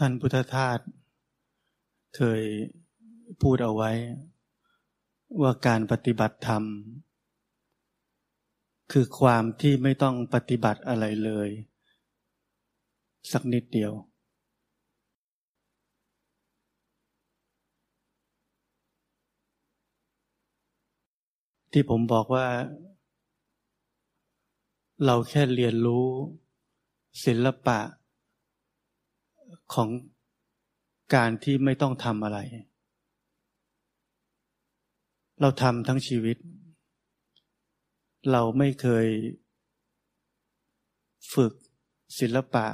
ท่านพุทธทาสเคยพูดเอาไว้ ว่าการปฏิบัติธรรม คือความที่ไม่ต้องปฏิบัติอะไรเลย สักนิดเดียว ที่ผมบอกว่า เราแค่เรียนรู้ศิลปะ ของการที่ไม่ต้องทำอะไร เราทำทั้งชีวิต เราไม่เคยฝึกศิลปะ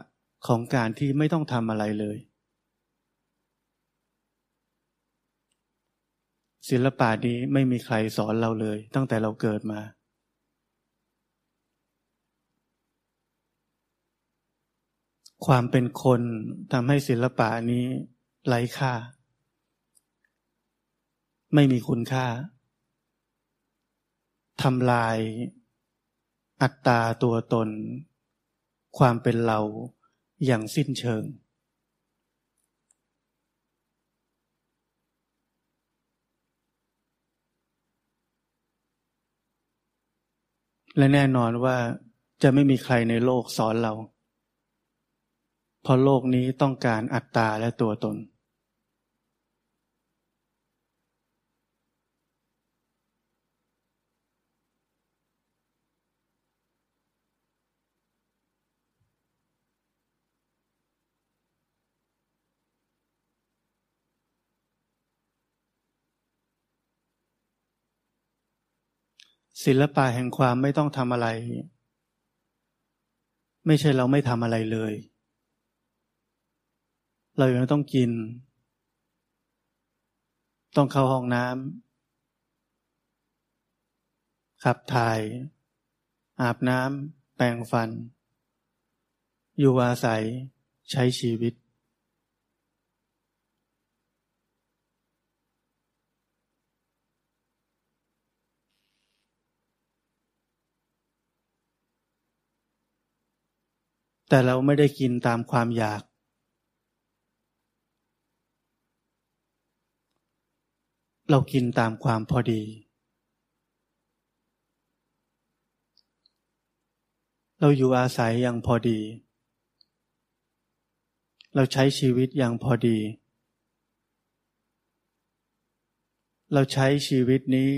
ของการที่ไม่ต้องทำอะไรเลย ศิลปะนี้ไม่มีใครสอนเราเลย ตั้งแต่เราเกิดมา ความเป็นคนทำให้ศิลปะนี้ไร้ค่า ไม่มีคุณค่าทำลายอัตตาตัวตน ความเป็นเราอย่างสิ้นเชิง และแน่นอนว่าจะไม่มีใครในโลกสอนเรา เพราะโลกนี้ต้องการอัตตาและตัวตน ศิลปะแห่งความไม่ต้องทำอะไร ไม่ใช่เราไม่ทำอะไรเลย เรายังต้องกิน ต้องเข้าห้องน้ำขับถ่าย อาบน้ำแปรงฟัน อยู่อาศัยใช้ชีวิต แต่เราไม่ได้กินตามความอยาก เรากินตามความพอดี เราอยู่อาศัยอย่างพอดี เราใช้ชีวิตอย่างพอดี เราใช้ชีวิตนี้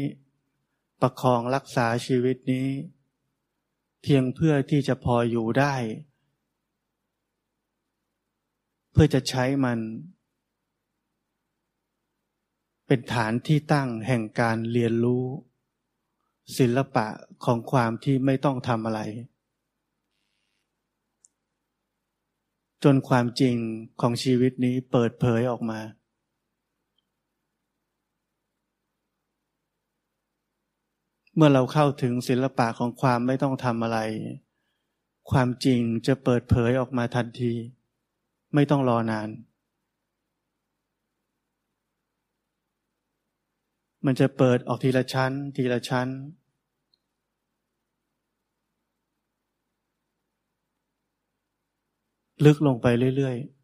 ประคองรักษาชีวิตนี้ เพียงเพื่อที่จะพออยู่ได้ เพื่อจะใช้มัน เป็นฐานที่ตั้งแห่งการเรียนรู้ ศิลปะของความที่ไม่ต้องทำอะไร จนความจริงของชีวิตนี้เปิดเผยออกมา เมื่อเราเข้าถึงศิลปะของความไม่ต้องทำอะไร ความจริงจะเปิดเผยออกมาทันที ไม่ต้องรอนาน มันจะเปิดออกทีละชั้น ทีละชั้น ลึกลงไปเรื่อยๆ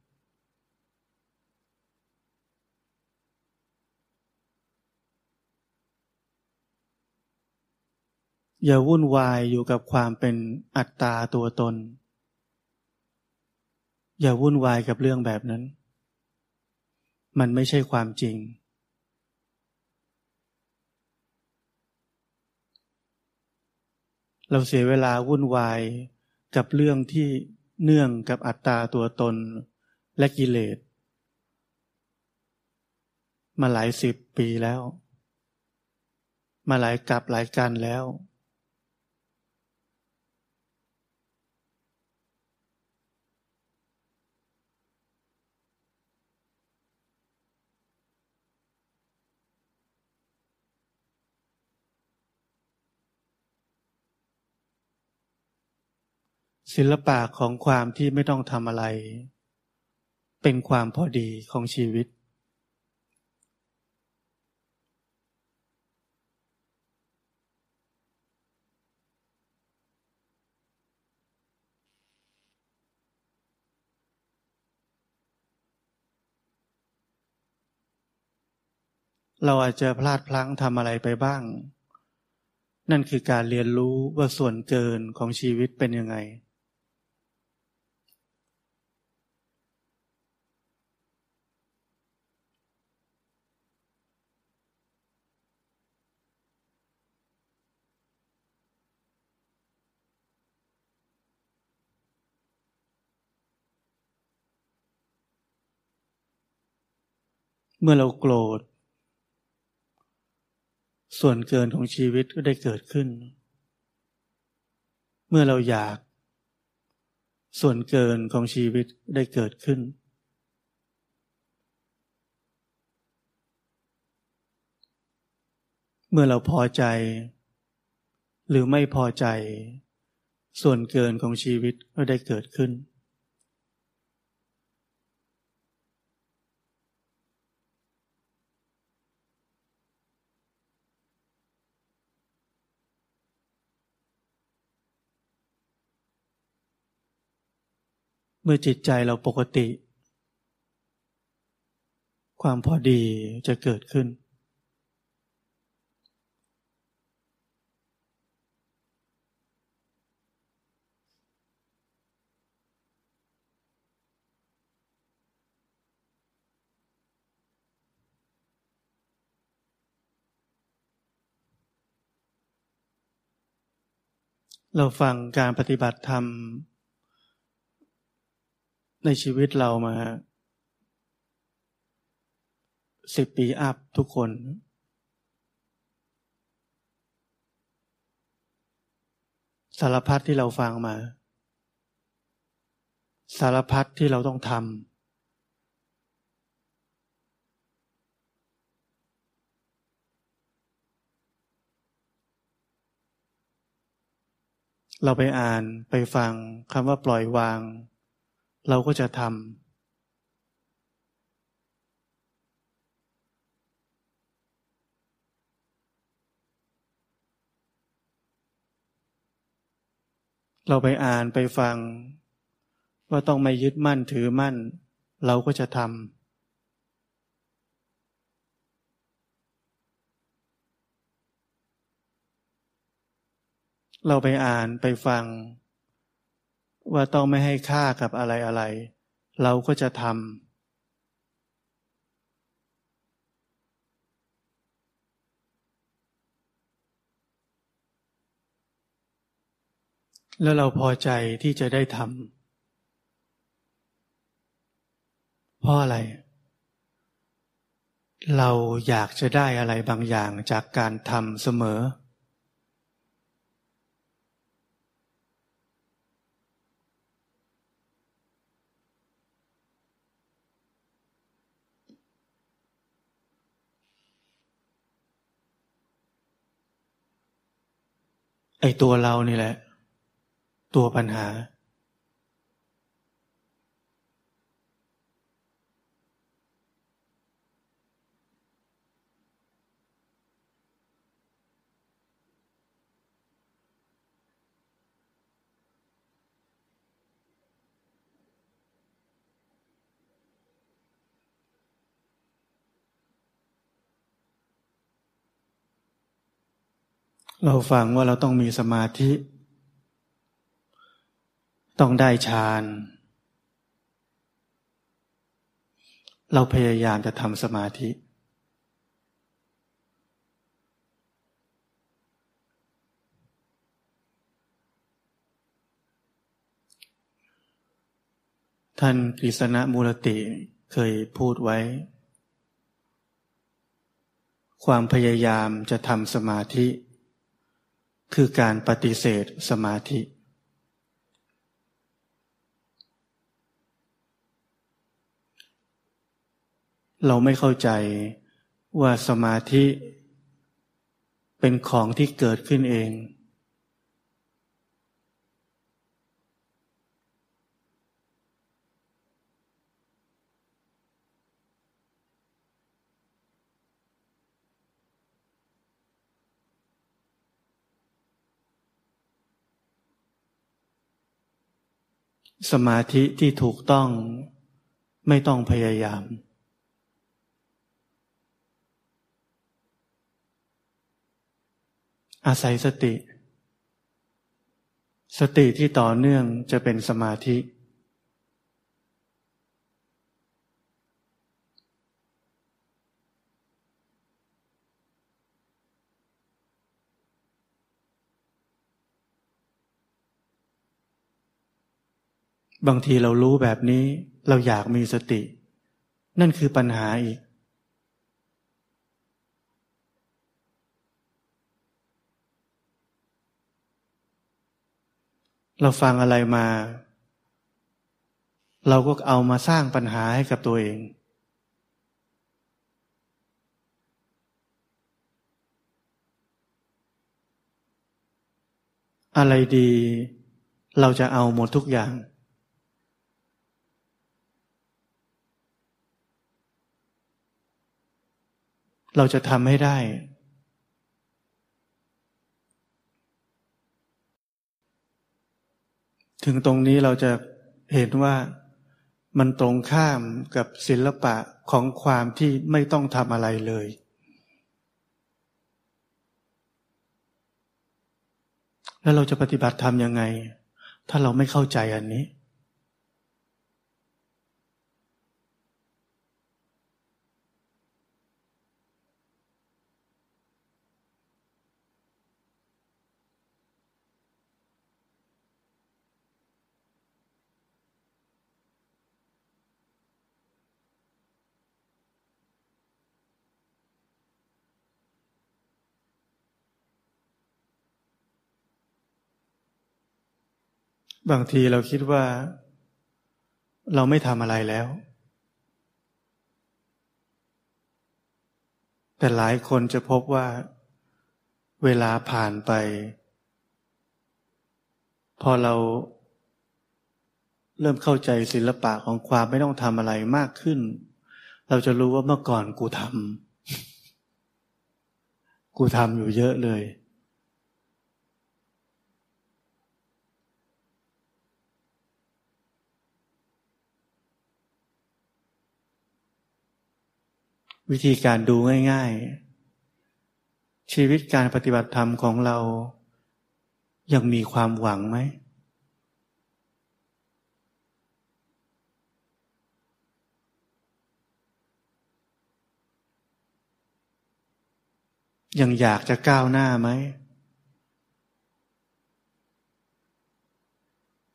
อย่าวุ่นวายอยู่กับความเป็นอัตตาตัวตน อย่าวุ่นวายกับเรื่องแบบนั้น มันไม่ใช่ความจริง เราเสียเวลาวุ่นวายกับเรื่องที่เนื่องกับอัตตาตัวตนและกิเลส มาหลายสิบปีแล้ว มาหลายกับหลายกันแล้ว ศิลปะของความที่ไม่ต้องทำอะไร เป็นความพอดีของชีวิต เราอาจจะพลาดพลั้งทำอะไรไปบ้าง นั่นคือการเรียนรู้ว่าส่วนเกินของชีวิตเป็นยังไง เมื่อเราโกรธ ส่วนเกินของชีวิตก็ได้เกิดขึ้น เมื่อเราอยาก ส่วนเกินของชีวิตได้เกิดขึ้น เมื่อเราพอใจ หรือไม่พอใจ ส่วนเกินของชีวิตก็ได้เกิดขึ้น มื่อจิตใจเราปกติ ความพอดีจะเกิดขึ้น เราฟังการปฏิบัติธรรม ในชีวิตเรามาสิบปีอัพทุกคน สารพัดที่เราฟังมา สารพัดที่เราต้องทำเราไปอ่านไปฟังคำว่าปล่อยวาง เราก็จะทำเราไปอ่านไปฟัง ว่าต้องไม่ยึดมั่นถือมั่น เราก็จะทำเราไปอ่านไปฟัง ว่าต้องไม่ให้ค่ากับอะไรอะไร เราก็จะทำแล้วเราพอใจที่จะได้ทำเพราะอะไร เราอยากจะได้อะไรบางอย่างจากการทำเสมอ ไอ้ตัวเรานี่แหละ ตัวปัญหา เราฟังว่าเราต้องมีสมาธิ ต้องได้ฌาน เราพยายามจะทำสมาธิ ท่านกฤษณะมูลติเคยพูดไว้ ความพยายามจะทำสมาธิ คือการปฏิเสธสมาธิ เราไม่เข้าใจว่าสมาธิเป็นของที่เกิดขึ้นเอง สมาธิที่ถูกต้องไม่ต้องพยายาม อาศัยสติ สติที่ต่อเนื่องจะเป็นสมาธิ บางทีเรารู้แบบนี้ เราอยากมีสติ นั่นคือปัญหาอีก เราฟังอะไรมา เราก็เอามาสร้างปัญหาให้กับตัวเองอะไรดีเราจะเอาหมดทุกอย่าง เราจะทำให้ได้ ถึงตรงนี้เราจะเห็นว่ามันตรงข้ามกับศิลปะของความที่ไม่ต้องทำอะไรเลย แล้วเราจะปฏิบัติทำยังไง ถ้าเราไม่เข้าใจอันนี้ บางทีเราคิดว่า เราไม่ทำอะไรแล้ว แต่หลายคนจะพบว่า เวลาผ่านไป พอเราเริ่มเข้าใจศิลปะของความไม่ต้องทำอะไรมากขึ้น เราจะรู้ว่าเมื่อก่อนกูทำกูทำอยู่เยอะเลย วิธีการดูง่ายๆ ชีวิตการปฏิบัติธรรมของเรา ยังมีความหวังไหม ยังอยากจะก้าวหน้าไหม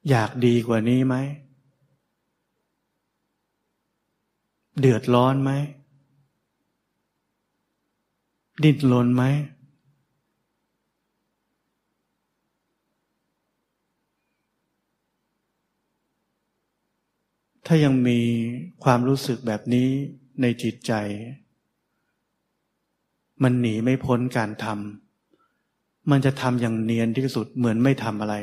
อยากดีกว่านี้ไหม เดือดร้อนไหม ดิ้นรนไหม ถ้ายังมีความรู้สึกแบบนี้ในจิตใจ มันหนีไม่พ้นการทำมันจะทำอย่างเนียนที่สุดเหมือนไม่ทำอะไร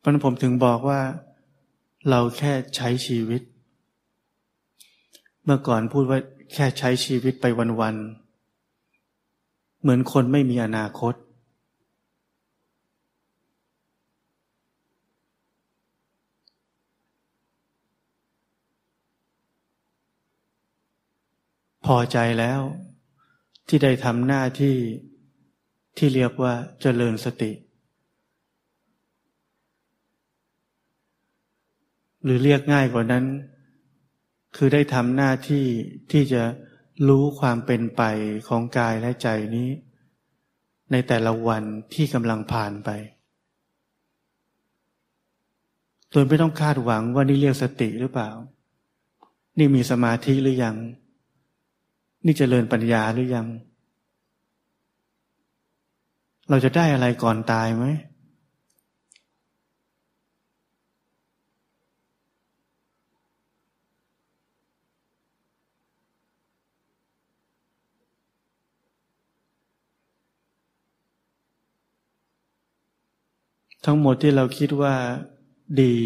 เพราะนั้นผมถึงบอกว่าเราแค่ใช้ชีวิต เมื่อก่อนพูดว่าแค่ใช้ชีวิตไปวันๆ เหมือนคนไม่มีอนาคต พอใจแล้วที่ได้ทำหน้าที่ที่เรียกว่าเจริญสติ หรือเรียกง่ายกว่านั้น คือได้ทำหน้าที่ที่จะรู้ความเป็นไปของกายและใจนี้ ในแต่ละวันที่กำลังผ่านไปโดยไม่ต้องคาดหวังว่านี่เรียกสติหรือเปล่า นี่มีสมาธิหรือยัง นี่จเจริญปัญญาหรือยัง เราจะได้อะไรก่อนตายไหม ทั้งหมดที่เราคิดว่าดี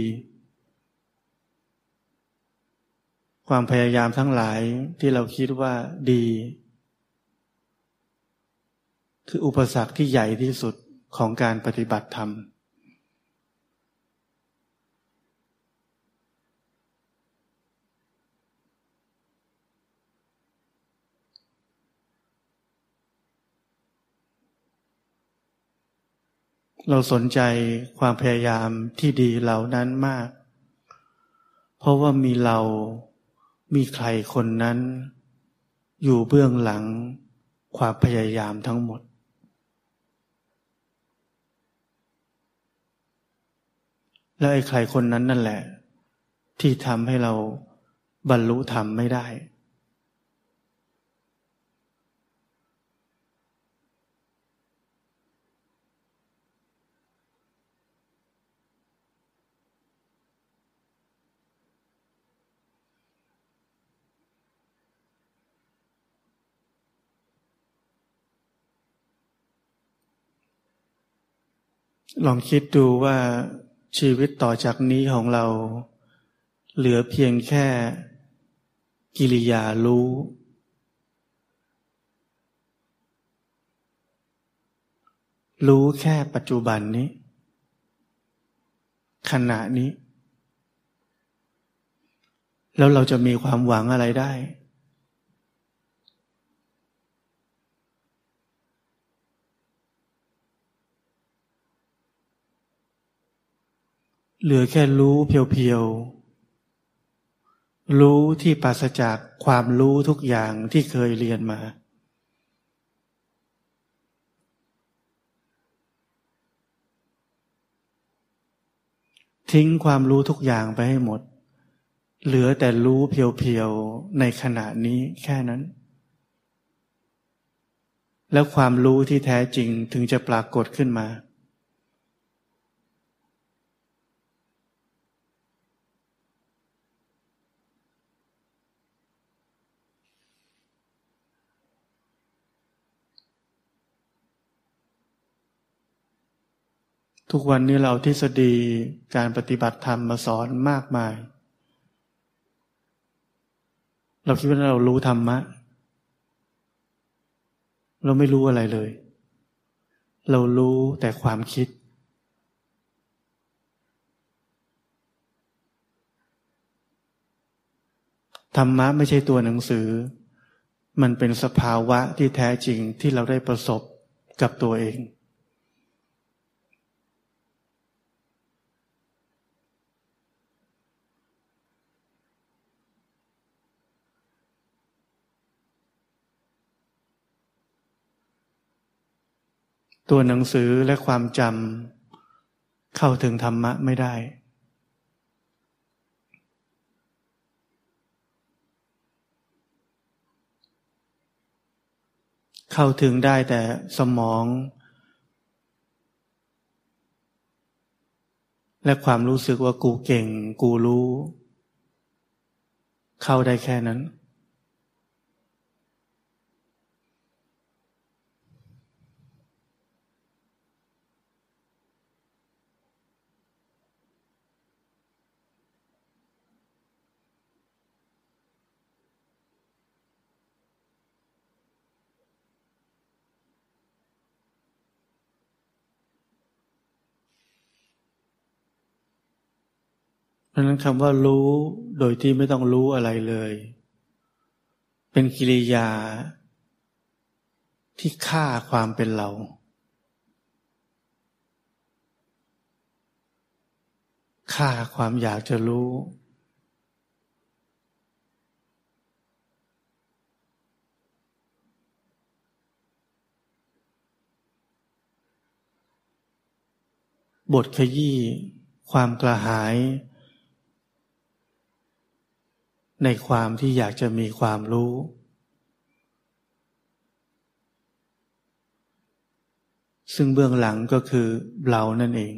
ความพยายามทั้งหลายที่เราคิดว่าดี คืออุปสรรคที่ใหญ่ที่สุดของการปฏิบัติธรรม เราสนใจความพยายามที่ดีเหล่านั้นมาก เพราะว่ามีเรามีใครคนนั้น อยู่เบื้องหลังความพยายามทั้งหมด และไอ้ใครคนนั้นนั่นแหละ ที่ทำให้เราบรรลุธรรมไม่ได้ ลองคิดดูว่าชีวิตต่อจากนี้ของเรา เหลือเพียงแค่ กิริยารู้ รู้แค่ปัจจุบันนี้ ขณะนี้ แล้วเราจะมีความหวังอะไรได้ เหลือแค่รู้เพียวๆ รู้ที่ปราศจากความรู้ทุกอย่างที่เคยเรียนมา ทิ้งความรู้ทุกอย่างไปให้หมด เหลือแต่รู้เพียวๆ ในขณะนี้แค่นั้น แล้วความรู้ที่แท้จริงถึงจะปรากฏขึ้นมา ทุกวันนี้เราทฤษฎีการปฏิบัติธรรมมาสอนมากมาย เราคิดว่าเรารู้ธรรมะ เราไม่รู้อะไรเลย เรารู้แต่ความคิด ธรรมะไม่ใช่ตัวหนังสือ มันเป็นสภาวะที่แท้จริงที่เราได้ประสบกับตัวเอง ตัวหนังสือและความจำเข้าถึงธรรมะไม่ได้ เข้าถึงได้แต่สมอง และความรู้สึกว่ากูเก่ง กูรู้ เข้าได้แค่นั้น เพราะนั้นคำว่ารู้โดยที่ไม่ต้องรู้อะไรเลย เป็นกิริยาที่ฆ่าความเป็นเรา ฆ่าความอยากจะรู้ บทขยี้ความกระหาย ในความที่อยากจะมีความรู้ ซึ่งเบื้องหลังก็คือเรานั่นเอง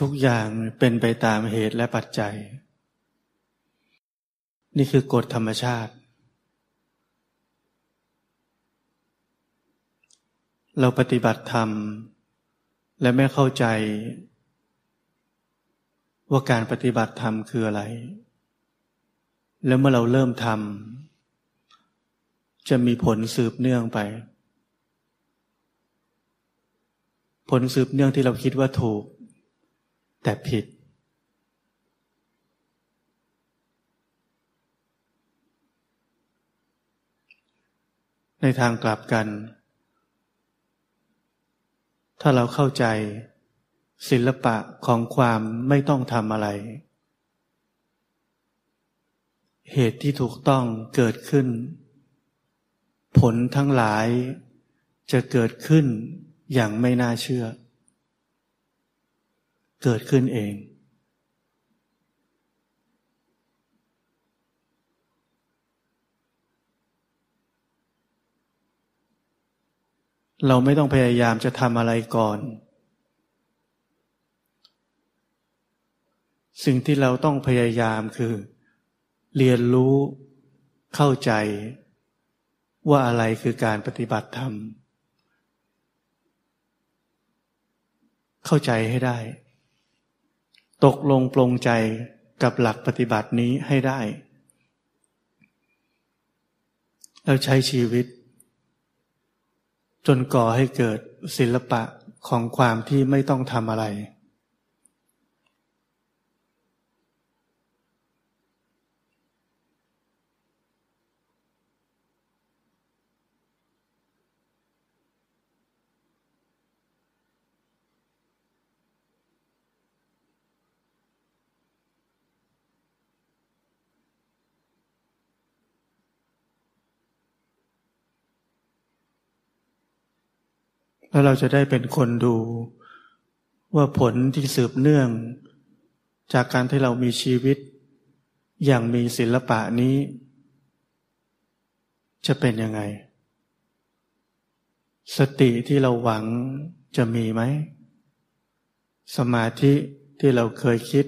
ทุกอย่างเป็นไปตามเหตุและปัจจัย นี่คือกฎธรรมชาติ เราปฏิบัติธรรม และไม่เข้าใจ ว่าการปฏิบัติธรรมคืออะไร แล้วเมื่อเราเริ่มทำจะมีผลสืบเนื่องไป ผลสืบเนื่องที่เราคิดว่าถูก แต่ผิด ในทางกลับกัน ถ้าเราเข้าใจ ศิลปะของความไม่ต้องทำอะไร เหตุที่ถูกต้องเกิดขึ้น ผลทั้งหลายจะเกิดขึ้นอย่างไม่น่าเชื่อ เกิดขึ้นเอง เราไม่ต้องพยายามจะทำอะไรก่อน สิ่งที่เราต้องพยายามคือ เรียนรู้เข้าใจว่าอะไรคือการปฏิบัติธรรม เข้าใจให้ได้ ตกลงปลงใจกับหลักปฏิบัตินี้ให้ได้ แล้วใช้ชีวิต จนก่อให้เกิดศิลปะของความที่ไม่ต้องทำอะไร แล้วเราจะได้เป็นคนดู ว่าผลที่สืบเนื่อง จากการที่เรามีชีวิต อย่างมีศิลปะนี้ จะเป็นยังไง สติที่เราหวังจะมีไหม สมาธิที่เราเคยคิด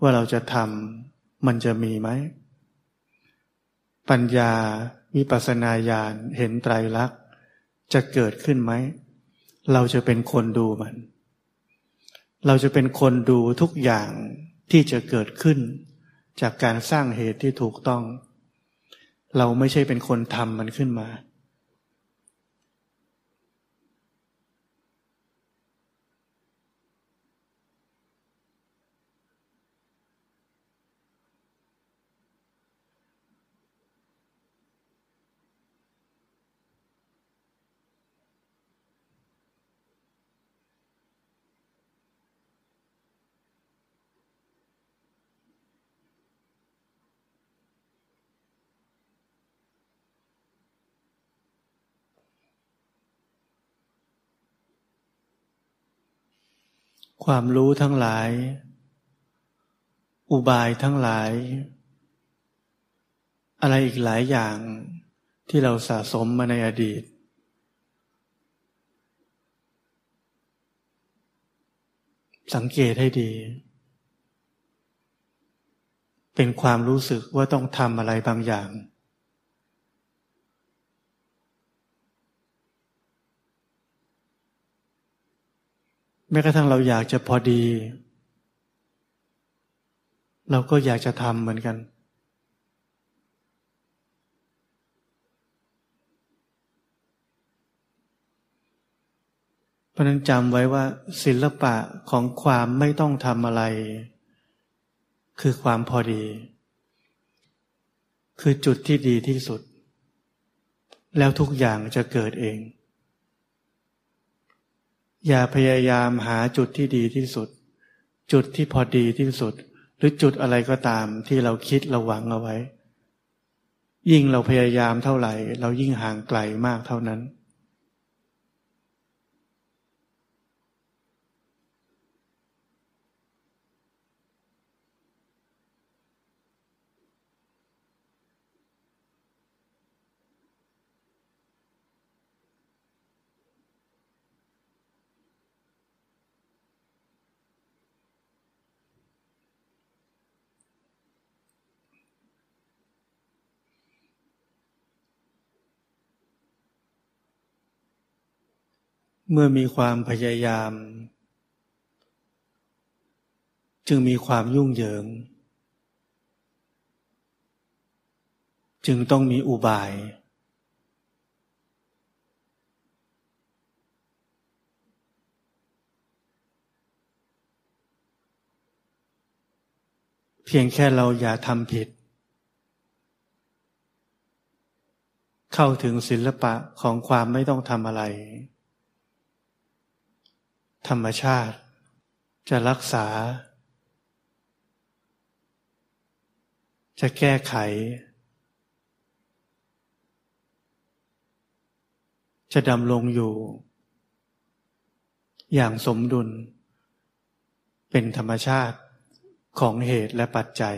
ว่าเราจะทำมันจะมีไหม ปัญญาวิปัสสนาญาณเห็นไตรลักษณ์จะเกิดขึ้นไหม เราจะเป็นคนดูมัน เราจะเป็นคนดูทุกอย่างที่จะเกิดขึ้น จากการสร้างเหตุที่ถูกต้อง เราไม่ใช่เป็นคนทำมันขึ้นมา ความรู้ทั้งหลาย อุบายทั้งหลาย อะไรอีกหลายอย่างที่เราสะสมมาในอดีต สังเกตให้ดี เป็นความรู้สึกว่าต้องทำอะไรบางอย่าง แม้กระทั่งเราอยากจะพอดี เราก็อยากจะทำเหมือนกัน เพราะนั้นจำไว้ว่า ศิลปะของความไม่ต้องทำอะไร คือความพอดี คือจุดที่ดีที่สุด แล้วทุกอย่างจะเกิดเอง อย่าพยายามหาจุดที่ดีที่สุด จุดที่พอดีที่สุด หรือจุดอะไรก็ตามที่เราคิดเราหวังเอาไว้ ยิ่งเราพยายามเท่าไหร่ เรายิ่งห่างไกลมากเท่านั้น เมื่อมีความพยายาม จึงมีความยุ่งเหยิง จึงต้องมีอุบาย เพียงแค่เราอย่าทำผิด เข้าถึงศิลปะของความไม่ต้องทำอะไร ธรรมชาติ จะรักษา จะแก้ไข จะดำรงอยู่ อย่างสมดุล เป็นธรรมชาติของเหตุและปัจจัย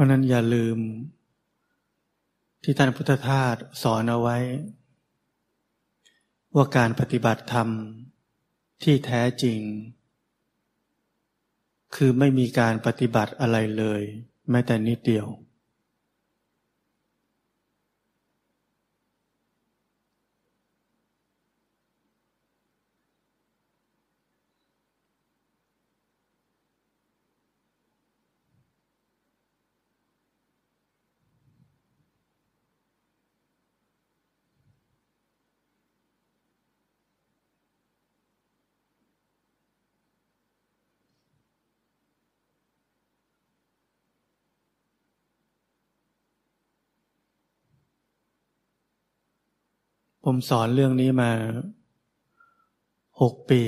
ราะนั้นอย่าลืม ที่ท่านพุทธทาสสอนเอาไว้ ว่าการปฏิบัติธรรมที่แท้จริง คือไม่มีการปฏิบัติอะไรเลย แม้แต่นิดเดียว ผมสอนเรื่องนี้มาหกปี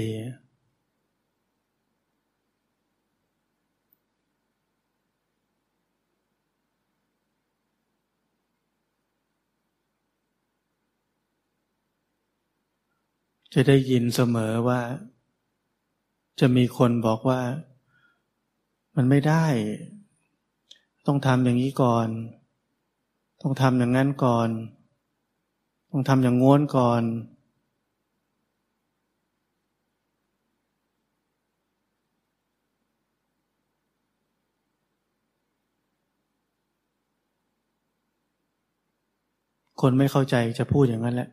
จะได้ยินเสมอว่า จะมีคนบอกว่า มันไม่ได้ ต้องทำอย่างนี้ก่อน ต้องทำอย่างนั้นก่อน ต้องทำอย่างง้วนก่อน คนไม่เข้าใจจะพูดอย่างนั้นแหละ